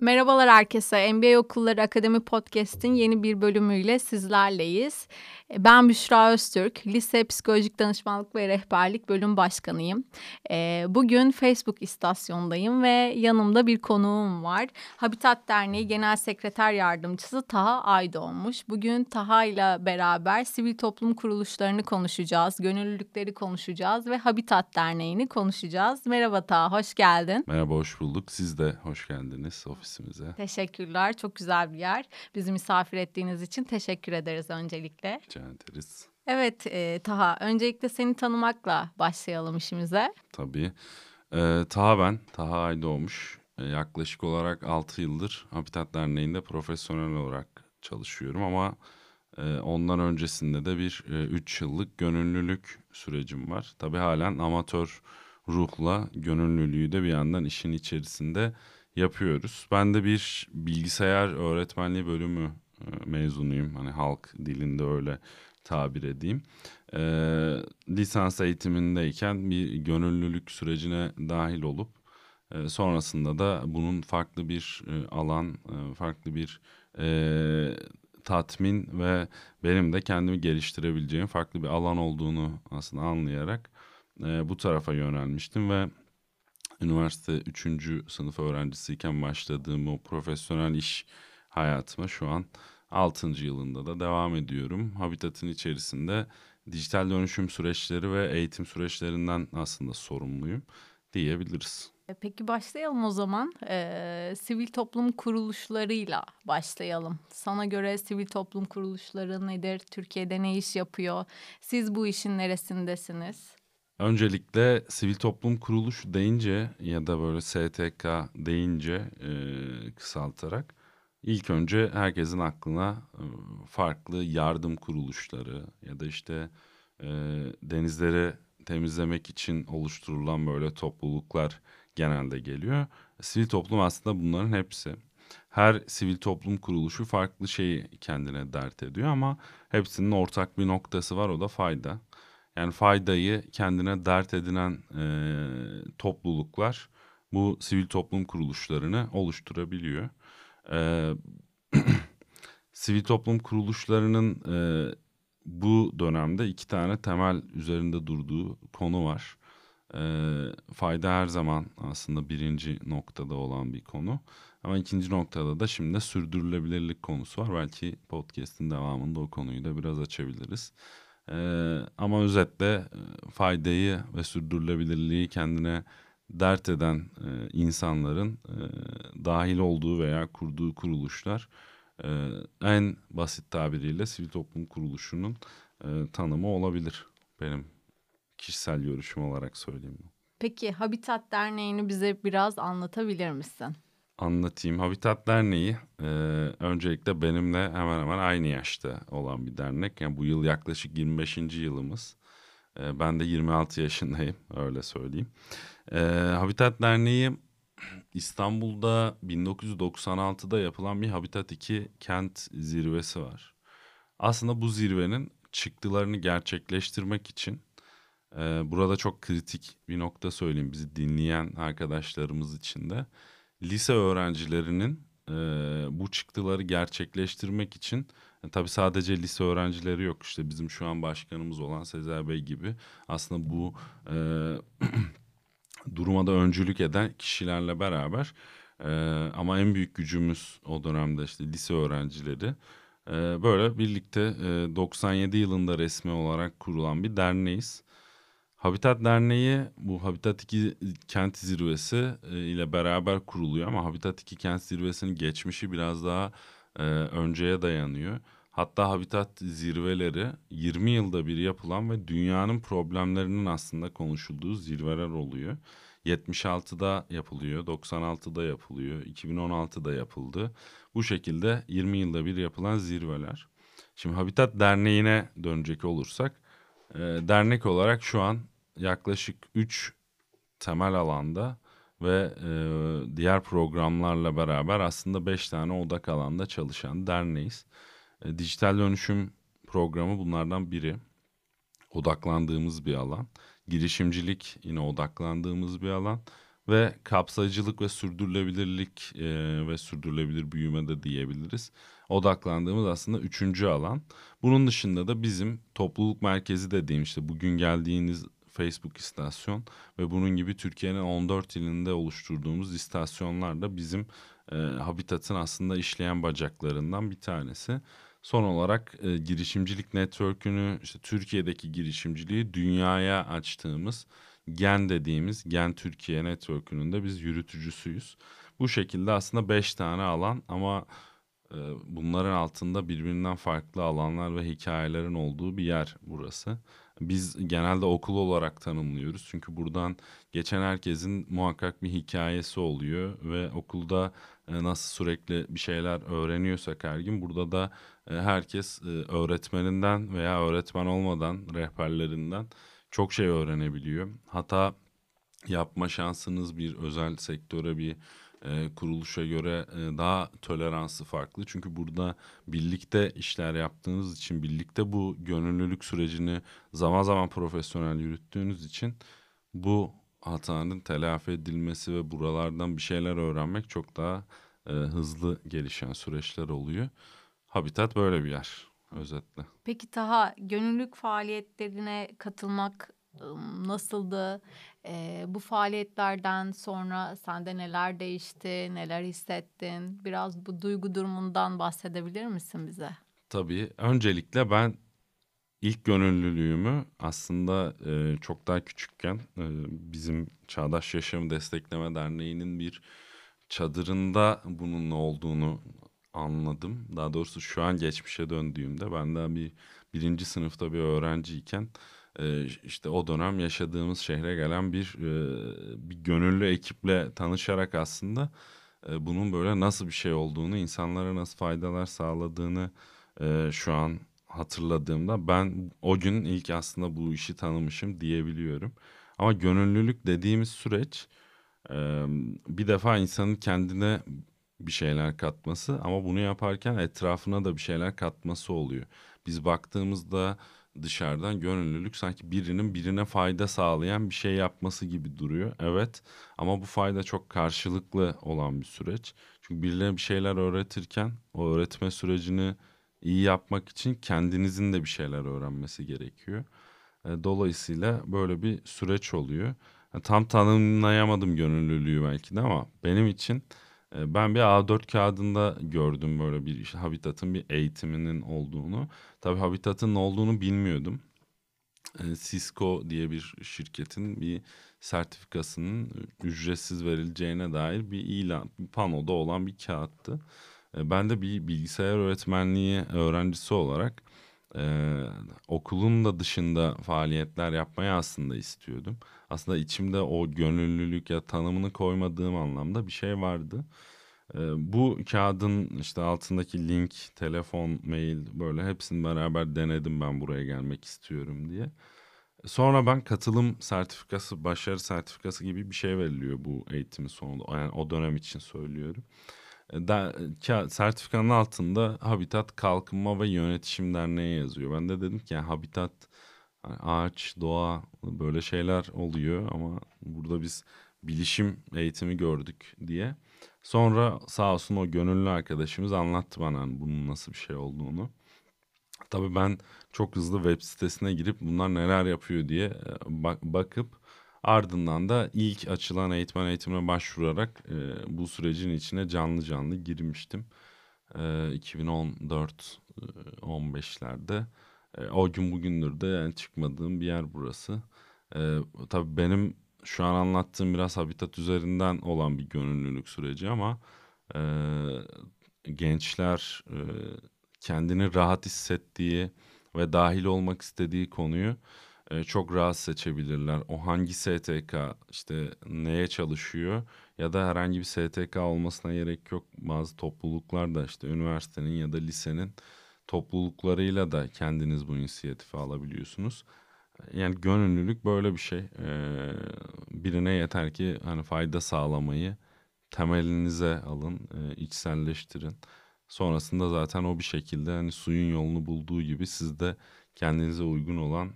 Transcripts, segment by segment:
Merhabalar herkese. MBA Okulları Akademi Podcast'in yeni bir bölümüyle sizlerleyiz. Ben Büşra Öztürk, Lise Psikolojik Danışmanlık ve Rehberlik Bölüm Başkanıyım. Ee, bugün Facebook istasyondayım ve yanımda bir konuğum var. Habitat Derneği Genel Sekreter Yardımcısı Taha Aydoğmuş. Bugün Taha ile beraber sivil toplum kuruluşlarını konuşacağız, gönüllülükleri konuşacağız ve Habitat Derneği'ni konuşacağız. Merhaba Taha, hoş geldin. Merhaba, hoş bulduk. Siz de hoş geldiniz ofisimize. Teşekkürler, çok güzel bir yer. Bizi misafir ettiğiniz için teşekkür ederiz öncelikle. Rica ederiz. Evet e, Taha, öncelikle seni tanımakla başlayalım işimize. Tabii. Ee, Taha ben, Taha Aydoğmuş. Ee, yaklaşık olarak 6 yıldır Habitat Derneği'nde profesyonel olarak çalışıyorum ama e, ondan öncesinde de bir 3 e, yıllık gönüllülük sürecim var. Tabii halen amatör ruhla gönüllülüğü de bir yandan işin içerisinde yapıyoruz. Ben de bir bilgisayar öğretmenliği bölümü e, mezunuyum. Hani halk dilinde öyle tabir edeyim. E, lisans eğitimindeyken bir gönüllülük sürecine dahil olup e, sonrasında da bunun farklı bir e, alan, e, farklı bir e, tatmin ve benim de kendimi geliştirebileceğim farklı bir alan olduğunu aslında anlayarak e, bu tarafa yönelmiştim ve üniversite 3. sınıf öğrencisiyken başladığım o profesyonel iş hayatıma şu an 6. yılında da devam ediyorum. Habitat'ın içerisinde dijital dönüşüm süreçleri ve eğitim süreçlerinden aslında sorumluyum diyebiliriz. E, peki başlayalım o zaman. Ee, sivil toplum kuruluşlarıyla başlayalım. Sana göre sivil toplum kuruluşları nedir? Türkiye'de ne iş yapıyor? Siz bu işin neresindesiniz? Öncelikle sivil toplum kuruluşu deyince ya da böyle STK deyince e, kısaltarak ilk önce herkesin aklına e, farklı yardım kuruluşları ya da işte e, denizleri temizlemek için oluşturulan böyle topluluklar genelde geliyor. Sivil toplum aslında bunların hepsi. Her sivil toplum kuruluşu farklı şeyi kendine dert ediyor ama hepsinin ortak bir noktası var o da fayda. Yani faydayı kendine dert edinen e, topluluklar bu sivil toplum kuruluşlarını oluşturabiliyor. E, sivil toplum kuruluşlarının e, bu dönemde iki tane temel üzerinde durduğu konu var. E, fayda her zaman aslında birinci noktada olan bir konu. Ama ikinci noktada da şimdi sürdürülebilirlik konusu var. Belki podcast'in devamında o konuyu da biraz açabiliriz. Ee, ama özetle e, faydayı ve sürdürülebilirliği kendine dert eden e, insanların e, dahil olduğu veya kurduğu kuruluşlar e, en basit tabiriyle sivil toplum kuruluşunun e, tanımı olabilir benim kişisel görüşüm olarak söyleyeyim. Peki Habitat Derneği'ni bize biraz anlatabilir misin? Anlatayım. Habitat Derneği e, öncelikle benimle hemen hemen aynı yaşta olan bir dernek. Yani bu yıl yaklaşık 25. yılımız. E, ben de 26 yaşındayım öyle söyleyeyim. E, Habitat Derneği İstanbul'da 1996'da yapılan bir Habitat 2 kent zirvesi var. Aslında bu zirvenin çıktılarını gerçekleştirmek için e, burada çok kritik bir nokta söyleyeyim bizi dinleyen arkadaşlarımız için de lise öğrencilerinin e, bu çıktıları gerçekleştirmek için e, tabii sadece lise öğrencileri yok işte bizim şu an başkanımız olan Sezer Bey gibi aslında bu e, duruma da öncülük eden kişilerle beraber e, ama en büyük gücümüz o dönemde işte lise öğrencileri e, böyle birlikte e, 97 yılında resmi olarak kurulan bir derneğiz. Habitat Derneği bu Habitat 2 kent zirvesi e, ile beraber kuruluyor ama Habitat 2 kent zirvesinin geçmişi biraz daha e, önceye dayanıyor. Hatta Habitat zirveleri 20 yılda bir yapılan ve dünyanın problemlerinin aslında konuşulduğu zirveler oluyor. 76'da yapılıyor, 96'da yapılıyor, 2016'da yapıldı. Bu şekilde 20 yılda bir yapılan zirveler. Şimdi Habitat Derneği'ne dönecek olursak e, dernek olarak şu an yaklaşık 3 temel alanda ve e, diğer programlarla beraber aslında 5 tane odak alanda çalışan derneğiz. E, dijital dönüşüm programı bunlardan biri. Odaklandığımız bir alan. Girişimcilik yine odaklandığımız bir alan. Ve kapsayıcılık ve sürdürülebilirlik e, ve sürdürülebilir büyüme de diyebiliriz. Odaklandığımız aslında üçüncü alan. Bunun dışında da bizim topluluk merkezi dediğim işte bugün geldiğiniz Facebook istasyon ve bunun gibi Türkiye'nin 14 ilinde oluşturduğumuz istasyonlar da bizim e, Habitat'ın aslında işleyen bacaklarından bir tanesi. Son olarak e, girişimcilik network'ünü işte Türkiye'deki girişimciliği dünyaya açtığımız Gen dediğimiz Gen Türkiye network'ünün de biz yürütücüsüyüz. Bu şekilde aslında beş tane alan ama e, bunların altında birbirinden farklı alanlar ve hikayelerin olduğu bir yer burası. Biz genelde okul olarak tanımlıyoruz. Çünkü buradan geçen herkesin muhakkak bir hikayesi oluyor ve okulda e, nasıl sürekli bir şeyler öğreniyorsak her gün burada da e, herkes e, öğretmeninden veya öğretmen olmadan rehberlerinden çok şey öğrenebiliyor. Hatta yapma şansınız bir özel sektöre bir e, kuruluşa göre e, daha toleransı farklı. Çünkü burada birlikte işler yaptığınız için, birlikte bu gönüllülük sürecini zaman zaman profesyonel yürüttüğünüz için bu hatanın telafi edilmesi ve buralardan bir şeyler öğrenmek çok daha e, hızlı gelişen süreçler oluyor. Habitat böyle bir yer özetle. Peki Taha, gönüllülük faaliyetlerine katılmak nasıldı? E, bu faaliyetlerden sonra sende neler değişti, neler hissettin? Biraz bu duygu durumundan bahsedebilir misin bize? Tabii. Öncelikle ben ilk gönüllülüğümü aslında e, çok daha küçükken e, bizim Çağdaş Yaşamı Destekleme Derneği'nin bir çadırında bunun ne olduğunu anladım. Daha doğrusu şu an geçmişe döndüğümde ben daha bir birinci sınıfta bir öğrenciyken e, işte o dönem yaşadığımız şehre gelen bir e, bir gönüllü ekiple tanışarak aslında e, bunun böyle nasıl bir şey olduğunu, insanlara nasıl faydalar sağladığını şu an hatırladığımda ben o gün ilk aslında bu işi tanımışım diyebiliyorum. Ama gönüllülük dediğimiz süreç bir defa insanın kendine bir şeyler katması ama bunu yaparken etrafına da bir şeyler katması oluyor. Biz baktığımızda dışarıdan gönüllülük sanki birinin birine fayda sağlayan bir şey yapması gibi duruyor. Evet ama bu fayda çok karşılıklı olan bir süreç. Çünkü birilerine bir şeyler öğretirken o öğretme sürecini iyi yapmak için kendinizin de bir şeyler öğrenmesi gerekiyor. E, dolayısıyla böyle bir süreç oluyor. Tam tanımlayamadım gönüllülüğü belki de ama benim için ben bir A4 kağıdında gördüm böyle bir işte Habitat'ın bir eğitiminin olduğunu. Tabii Habitat'ın ne olduğunu bilmiyordum. Cisco diye bir şirketin bir sertifikasının ücretsiz verileceğine dair bir ilan, bir panoda olan bir kağıttı. E, ben de bir bilgisayar öğretmenliği öğrencisi olarak e, okulun da dışında faaliyetler yapmayı aslında istiyordum. Aslında içimde o gönüllülük ya tanımını koymadığım anlamda bir şey vardı. E, bu kağıdın işte altındaki link, telefon, mail böyle hepsini beraber denedim ben buraya gelmek istiyorum diye. Sonra ben katılım sertifikası, başarı sertifikası gibi bir şey veriliyor bu eğitimin sonunda. Yani o dönem için söylüyorum. Da, sertifikanın altında Habitat Kalkınma ve Yönetişim Derneği yazıyor. Ben de dedim ki yani Habitat hani ağaç, doğa böyle şeyler oluyor ama burada biz bilişim eğitimi gördük diye. Sonra sağ olsun o gönüllü arkadaşımız anlattı bana hani bunun nasıl bir şey olduğunu. Tabii ben çok hızlı web sitesine girip bunlar neler yapıyor diye bak bakıp Ardından da ilk açılan eğitmen eğitimine başvurarak e, bu sürecin içine canlı canlı girmiştim. E, 2014-15'lerde. E, o gün bugündür de yani çıkmadığım bir yer burası. E, tabii benim şu an anlattığım biraz habitat üzerinden olan bir gönüllülük süreci ama e, gençler e, kendini rahat hissettiği ve dahil olmak istediği konuyu e, çok rahat seçebilirler. O hangi STK işte neye çalışıyor ya da herhangi bir STK olmasına gerek yok. Bazı topluluklar da işte üniversitenin ya da lisenin topluluklarıyla da kendiniz bu inisiyatifi alabiliyorsunuz. Yani gönüllülük böyle bir şey. Ee, birine yeter ki hani fayda sağlamayı temelinize alın, e, içselleştirin. Sonrasında zaten o bir şekilde hani suyun yolunu bulduğu gibi siz de kendinize uygun olan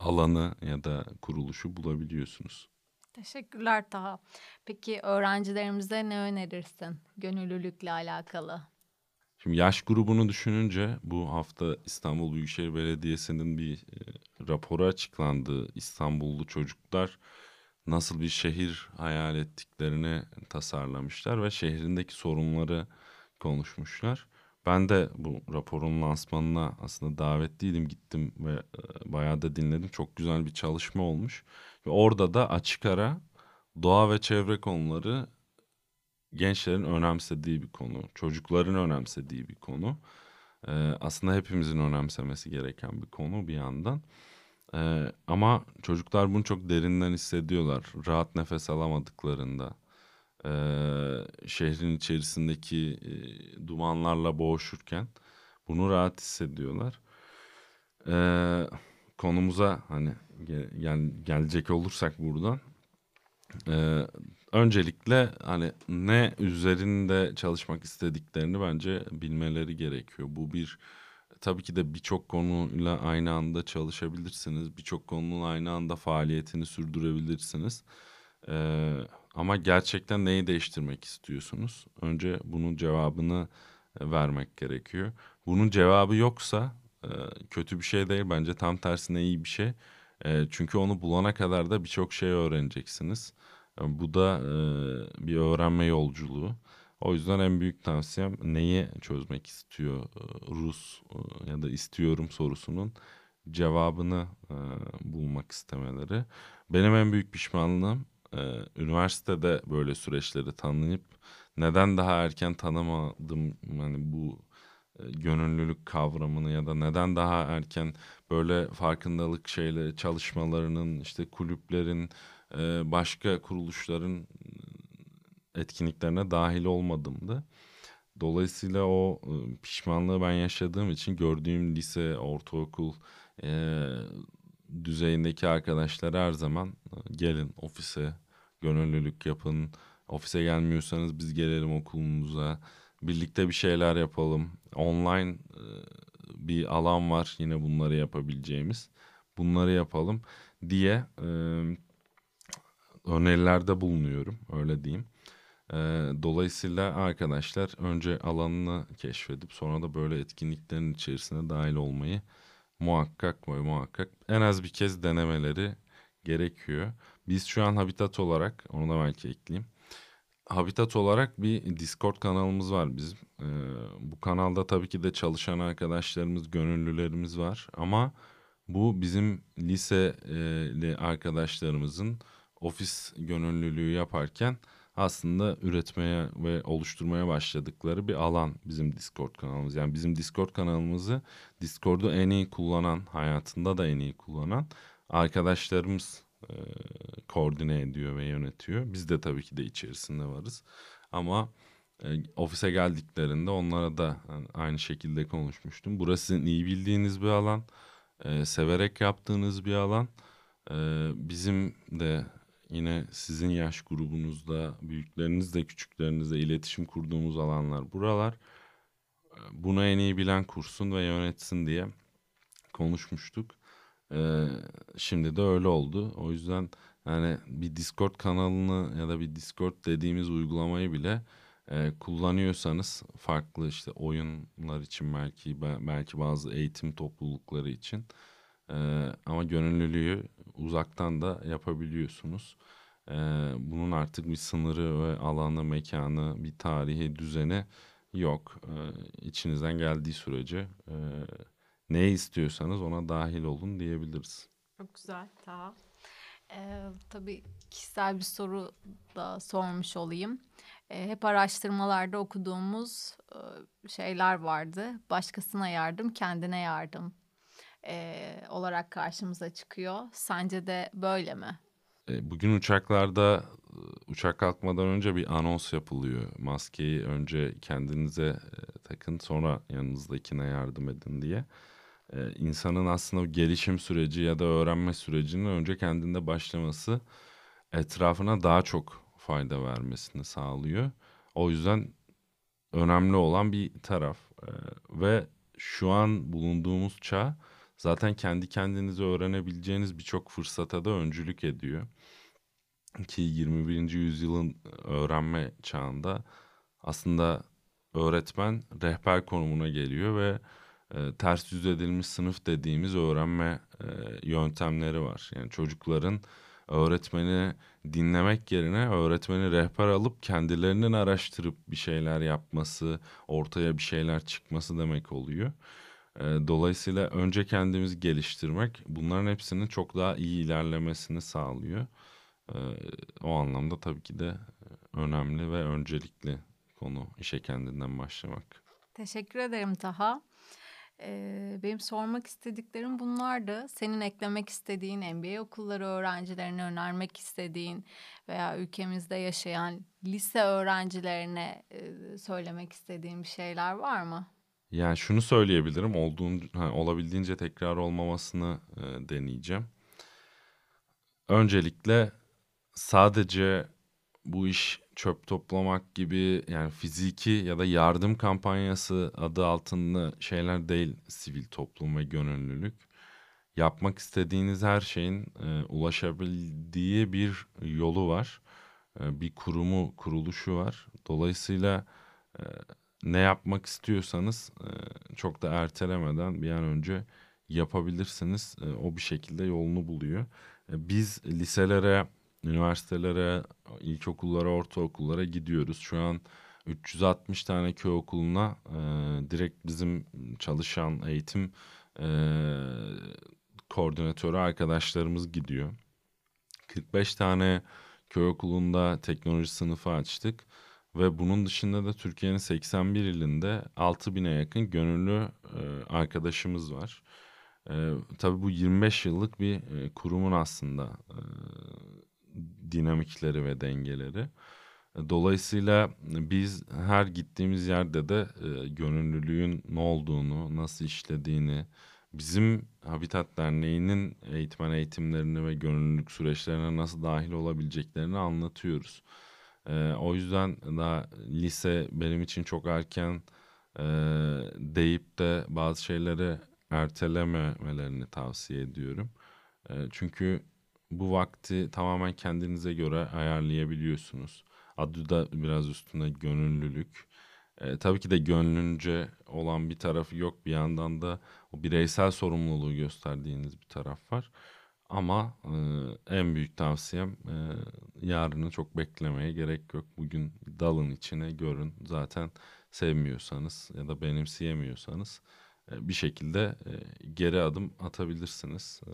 alanı ya da kuruluşu bulabiliyorsunuz. Teşekkürler Taha. Peki öğrencilerimize ne önerirsin gönüllülükle alakalı? Şimdi yaş grubunu düşününce bu hafta İstanbul Büyükşehir Belediyesi'nin bir e, raporu açıklandı. İstanbullu çocuklar nasıl bir şehir hayal ettiklerini tasarlamışlar ve şehrindeki sorunları konuşmuşlar. Ben de bu raporun lansmanına aslında davetliydim gittim ve e, bayağı da dinledim. Çok güzel bir çalışma olmuş. Ve orada da açık ara doğa ve çevre konuları gençlerin önemsediği bir konu. Çocukların önemsediği bir konu. Ee, aslında hepimizin önemsemesi gereken bir konu bir yandan. Ee, ama çocuklar bunu çok derinden hissediyorlar. Rahat nefes alamadıklarında. Ee, şehrin içerisindeki e, dumanlarla boğuşurken bunu rahat hissediyorlar. Ee, konumuza hani gel, gelecek olursak buradan. Ee, öncelikle hani ne üzerinde çalışmak istediklerini bence bilmeleri gerekiyor. Bu bir tabii ki de birçok konuyla aynı anda çalışabilirsiniz. Birçok konunun aynı anda faaliyetini sürdürebilirsiniz. Ee, ama gerçekten neyi değiştirmek istiyorsunuz? Önce bunun cevabını e, vermek gerekiyor. Bunun cevabı yoksa e, kötü bir şey değil bence tam tersine iyi bir şey. E, çünkü onu bulana kadar da birçok şey öğreneceksiniz. Bu da bir öğrenme yolculuğu. O yüzden en büyük tavsiyem neyi çözmek istiyor Rus ya da istiyorum sorusunun cevabını bulmak istemeleri. Benim en büyük pişmanlığım üniversitede böyle süreçleri tanıyıp neden daha erken tanımadım yani bu gönüllülük kavramını ya da neden daha erken böyle farkındalık şeyleri çalışmalarının işte kulüplerin başka kuruluşların etkinliklerine dahil olmadımdı. Dolayısıyla o pişmanlığı ben yaşadığım için gördüğüm lise, ortaokul e, düzeyindeki arkadaşlar her zaman gelin ofise, gönüllülük yapın. Ofise gelmiyorsanız biz gelelim okulunuza. Birlikte bir şeyler yapalım. Online e, bir alan var yine bunları yapabileceğimiz. Bunları yapalım diye e, önerilerde bulunuyorum öyle diyeyim. E, dolayısıyla arkadaşlar önce alanını keşfedip sonra da böyle etkinliklerin içerisine dahil olmayı muhakkak ve muhakkak en az bir kez denemeleri gerekiyor. Biz şu an Habitat olarak onu da belki ekleyeyim. Habitat olarak bir Discord kanalımız var bizim. Ee, bu kanalda tabii ki de çalışan arkadaşlarımız, gönüllülerimiz var. Ama bu bizim liseli arkadaşlarımızın ofis gönüllülüğü yaparken aslında üretmeye ve oluşturmaya başladıkları bir alan bizim Discord kanalımız. Yani bizim Discord kanalımızı Discord'u en iyi kullanan, hayatında da en iyi kullanan arkadaşlarımız e, koordine ediyor ve yönetiyor. Biz de tabii ki de içerisinde varız. Ama e, ofise geldiklerinde onlara da yani aynı şekilde konuşmuştum. Burası sizin iyi bildiğiniz bir alan, e, severek yaptığınız bir alan. E, bizim de yine sizin yaş grubunuzda, büyüklerinizle, küçüklerinizle iletişim kurduğumuz alanlar buralar. E, bunu en iyi bilen kursun ve yönetsin diye konuşmuştuk. Ee, şimdi de öyle oldu. O yüzden yani bir Discord kanalını ya da bir Discord dediğimiz uygulamayı bile e, kullanıyorsanız farklı işte oyunlar için belki belki bazı eğitim toplulukları için e, ama gönüllülüğü uzaktan da yapabiliyorsunuz. E, bunun artık bir sınırı ve alanı, mekanı, bir tarihi, düzeni yok. E, içinizden geldiği sürece e, ne istiyorsanız ona dahil olun diyebiliriz. Çok güzel. Tamam. Ee, tabii kişisel bir soru da sormuş olayım. Ee, hep araştırmalarda okuduğumuz e, şeyler vardı. Başkasına yardım, kendine yardım e, olarak karşımıza çıkıyor. Sence de böyle mi? E, bugün uçaklarda uçak kalkmadan önce bir anons yapılıyor. Maskeyi önce kendinize e, takın sonra yanınızdakine yardım edin diye e, insanın aslında gelişim süreci ya da öğrenme sürecinin önce kendinde başlaması etrafına daha çok fayda vermesini sağlıyor. O yüzden önemli olan bir taraf e, ve şu an bulunduğumuz çağ zaten kendi kendinize öğrenebileceğiniz birçok fırsata da öncülük ediyor. ki 21. yüzyılın öğrenme çağında aslında öğretmen rehber konumuna geliyor ve e, ters yüz edilmiş sınıf dediğimiz öğrenme e, yöntemleri var. Yani çocukların öğretmeni dinlemek yerine öğretmeni rehber alıp kendilerinin araştırıp bir şeyler yapması, ortaya bir şeyler çıkması demek oluyor. E, dolayısıyla önce kendimizi geliştirmek bunların hepsinin çok daha iyi ilerlemesini sağlıyor. E, o anlamda tabii ki de önemli ve öncelikli konu işe kendinden başlamak. Teşekkür ederim Taha. Ee, benim sormak istediklerim bunlardı. Senin eklemek istediğin, MBA okulları öğrencilerine önermek istediğin veya ülkemizde yaşayan lise öğrencilerine e, söylemek istediğin bir şeyler var mı? Yani şunu söyleyebilirim, olduğun, ha, olabildiğince tekrar olmamasını e, deneyeceğim. Öncelikle sadece bu iş çöp toplamak gibi yani fiziki ya da yardım kampanyası adı altında şeyler değil sivil toplum ve gönüllülük. Yapmak istediğiniz her şeyin e, ulaşabildiği bir yolu var. E, bir kurumu, kuruluşu var. Dolayısıyla e, ne yapmak istiyorsanız e, çok da ertelemeden bir an önce yapabilirsiniz. E, o bir şekilde yolunu buluyor. E, biz liselere üniversitelere, ilkokullara, ortaokullara gidiyoruz. Şu an 360 tane köy okuluna e, direkt bizim çalışan eğitim e, koordinatörü arkadaşlarımız gidiyor. 45 tane köy okulunda teknoloji sınıfı açtık. Ve bunun dışında da Türkiye'nin 81 ilinde 6000'e yakın gönüllü e, arkadaşımız var. E, tabii bu 25 yıllık bir e, kurumun aslında e, dinamikleri ve dengeleri. Dolayısıyla biz her gittiğimiz yerde de e, gönüllülüğün ne olduğunu, nasıl işlediğini, bizim Habitat Derneği'nin eğitmen eğitimlerini ve gönüllülük süreçlerine nasıl dahil olabileceklerini anlatıyoruz. E, o yüzden daha lise benim için çok erken e, deyip de bazı şeyleri ertelememelerini tavsiye ediyorum. E, çünkü bu vakti tamamen kendinize göre ayarlayabiliyorsunuz. Adı da biraz üstünde gönüllülük. E, tabii ki de gönlünce olan bir tarafı yok. Bir yandan da o bireysel sorumluluğu gösterdiğiniz bir taraf var. Ama e, en büyük tavsiyem e, yarını çok beklemeye gerek yok. Bugün dalın içine görün. Zaten sevmiyorsanız ya da benimseyemiyorsanız e, bir şekilde e, geri adım atabilirsiniz. E,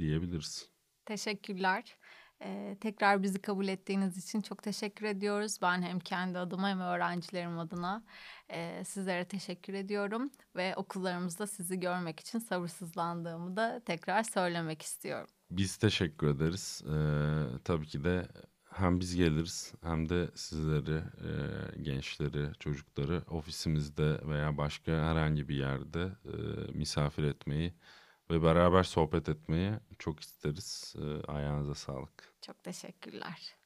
diyebiliriz. Teşekkürler. Ee, tekrar bizi kabul ettiğiniz için çok teşekkür ediyoruz. Ben hem kendi adıma hem öğrencilerim adına e, sizlere teşekkür ediyorum. Ve okullarımızda sizi görmek için sabırsızlandığımı da tekrar söylemek istiyorum. Biz teşekkür ederiz. Ee, tabii ki de hem biz geliriz hem de sizleri, e, gençleri, çocukları ofisimizde veya başka herhangi bir yerde e, misafir etmeyi ve beraber sohbet etmeyi çok isteriz. Ee, ayağınıza sağlık. Çok teşekkürler.